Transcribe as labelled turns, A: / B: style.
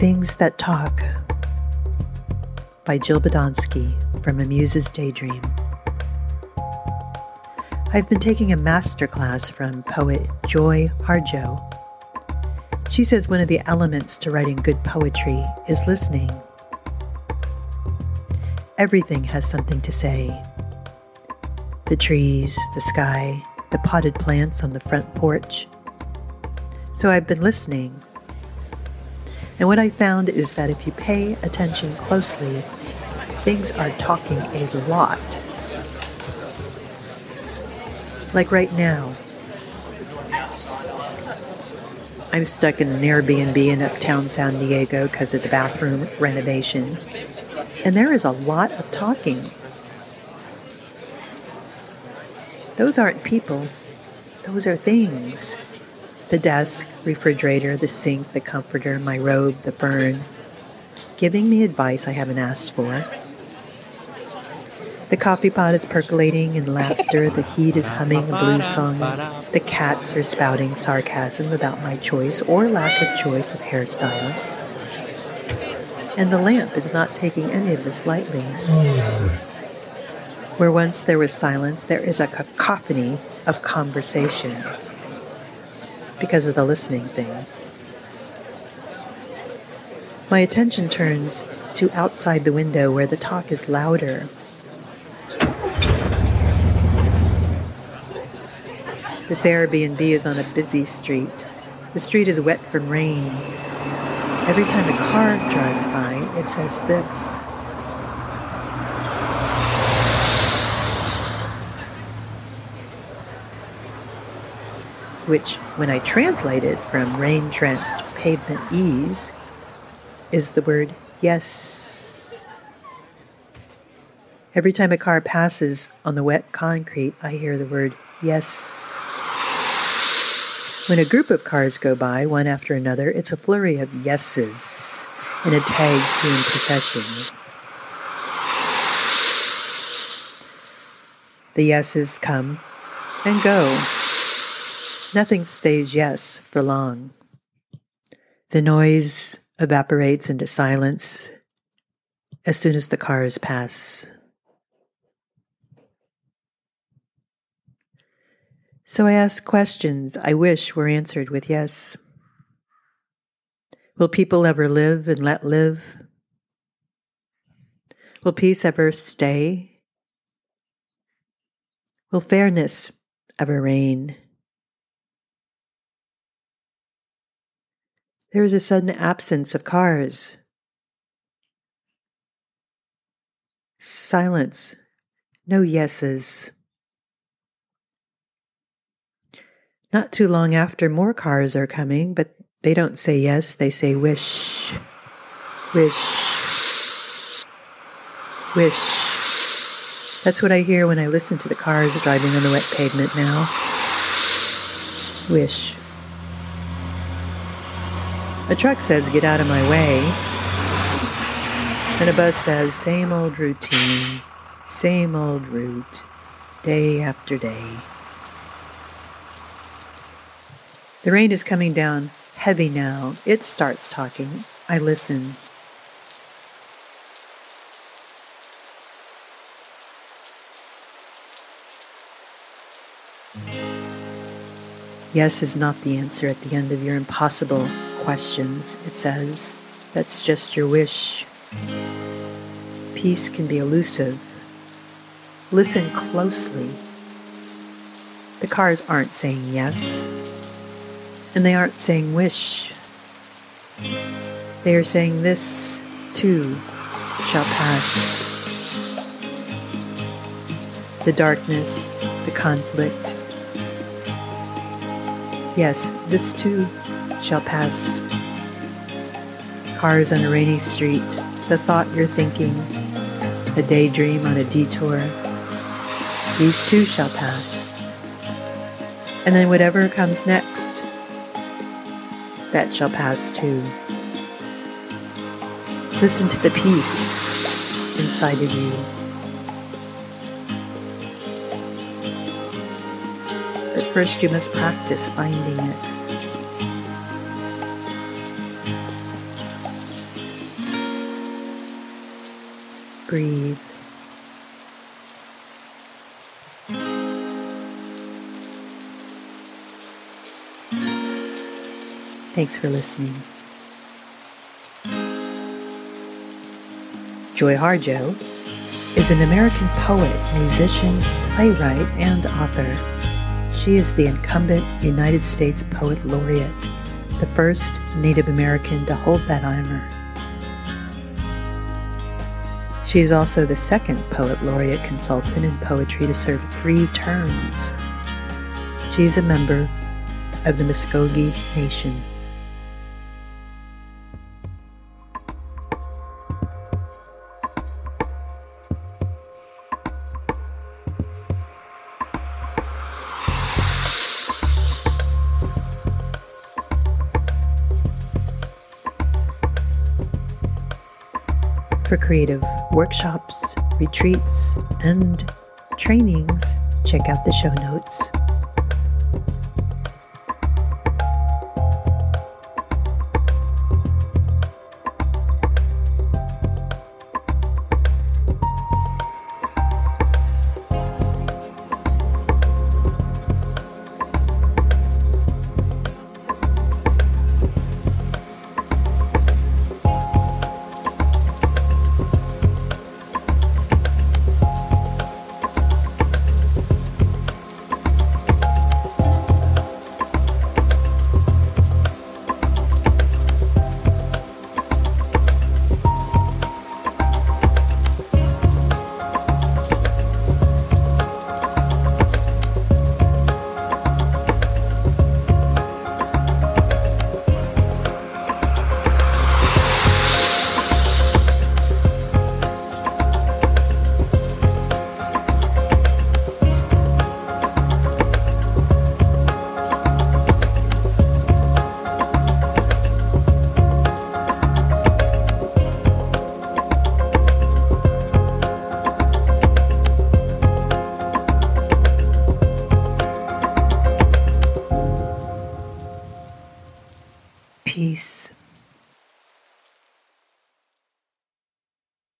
A: Things That Talk by Jill Badonsky from A Muse's Daydream. I've been taking a master class from poet Joy Harjo. She says one of the elements to writing good poetry is listening. Everything has something to say the trees, the sky, the potted plants on the front porch. So I've been listening and what I found is that if you pay attention closely, things are talking a lot. Like right now, I'm stuck in an Airbnb in uptown San Diego because of the bathroom renovation. And there is a lot of talking. Those aren't people, those are things the desk, refrigerator, the sink, the comforter, my robe, the burn, giving me advice I haven't asked for. The coffee pot is percolating in laughter, the heat is humming a blues song, the cats are spouting sarcasm about my choice or lack of choice of hairstyle. And the lamp is not taking any of this lightly. Where once there was silence, there is a cacophony of conversation because of the listening thing. My attention turns to outside the window where the talk is louder. This Airbnb is on a busy street. The street is wet from rain. Every time a car drives by, it says this. Which, when I translate it from rain drenched pavement ease, is the word yes. Every time a car passes on the wet concrete, I hear the word yes. When a group of cars go by, one after another, it's a flurry of yeses in a tag team procession. The yeses come and go. Nothing stays yes for long. The noise evaporates into silence as soon as the cars pass. So I ask questions I wish were answered with yes. Will people ever live and let live? Will peace ever stay? Will fairness ever reign? There is a sudden absence of cars. Silence. No yeses. Not too long after, more cars are coming, but they don't say yes, they say wish. Wish. Wish. That's what I hear when I listen to the cars driving on the wet pavement now. Wish. A truck says, Get out of my way. And a bus says, Same old routine, same old route, day after day. The rain is coming down heavy now. It starts talking. I listen. Yes is not the answer at the end of your impossible questions, it says. That's just your wish. Peace can be elusive. Listen closely. The cars aren't saying yes, and they aren't saying wish. They are saying this too shall pass. The darkness, the conflict. Yes, this too shall pass. Cars on a rainy street, the thought you're thinking, a daydream on a detour. These too shall pass. And then whatever comes next, that shall pass too. Listen to the peace inside of you. But first, you must practice finding it. Breathe. Thanks for listening. Joy Harjo is an American poet, musician, playwright, and author. She is the incumbent United States Poet Laureate, the first Native American to hold that honor. She is also the second Poet Laureate consultant in poetry to serve three terms. She is a member of the Muskogee Nation. For creative workshops, retreats, and trainings, check out the show notes. Peace.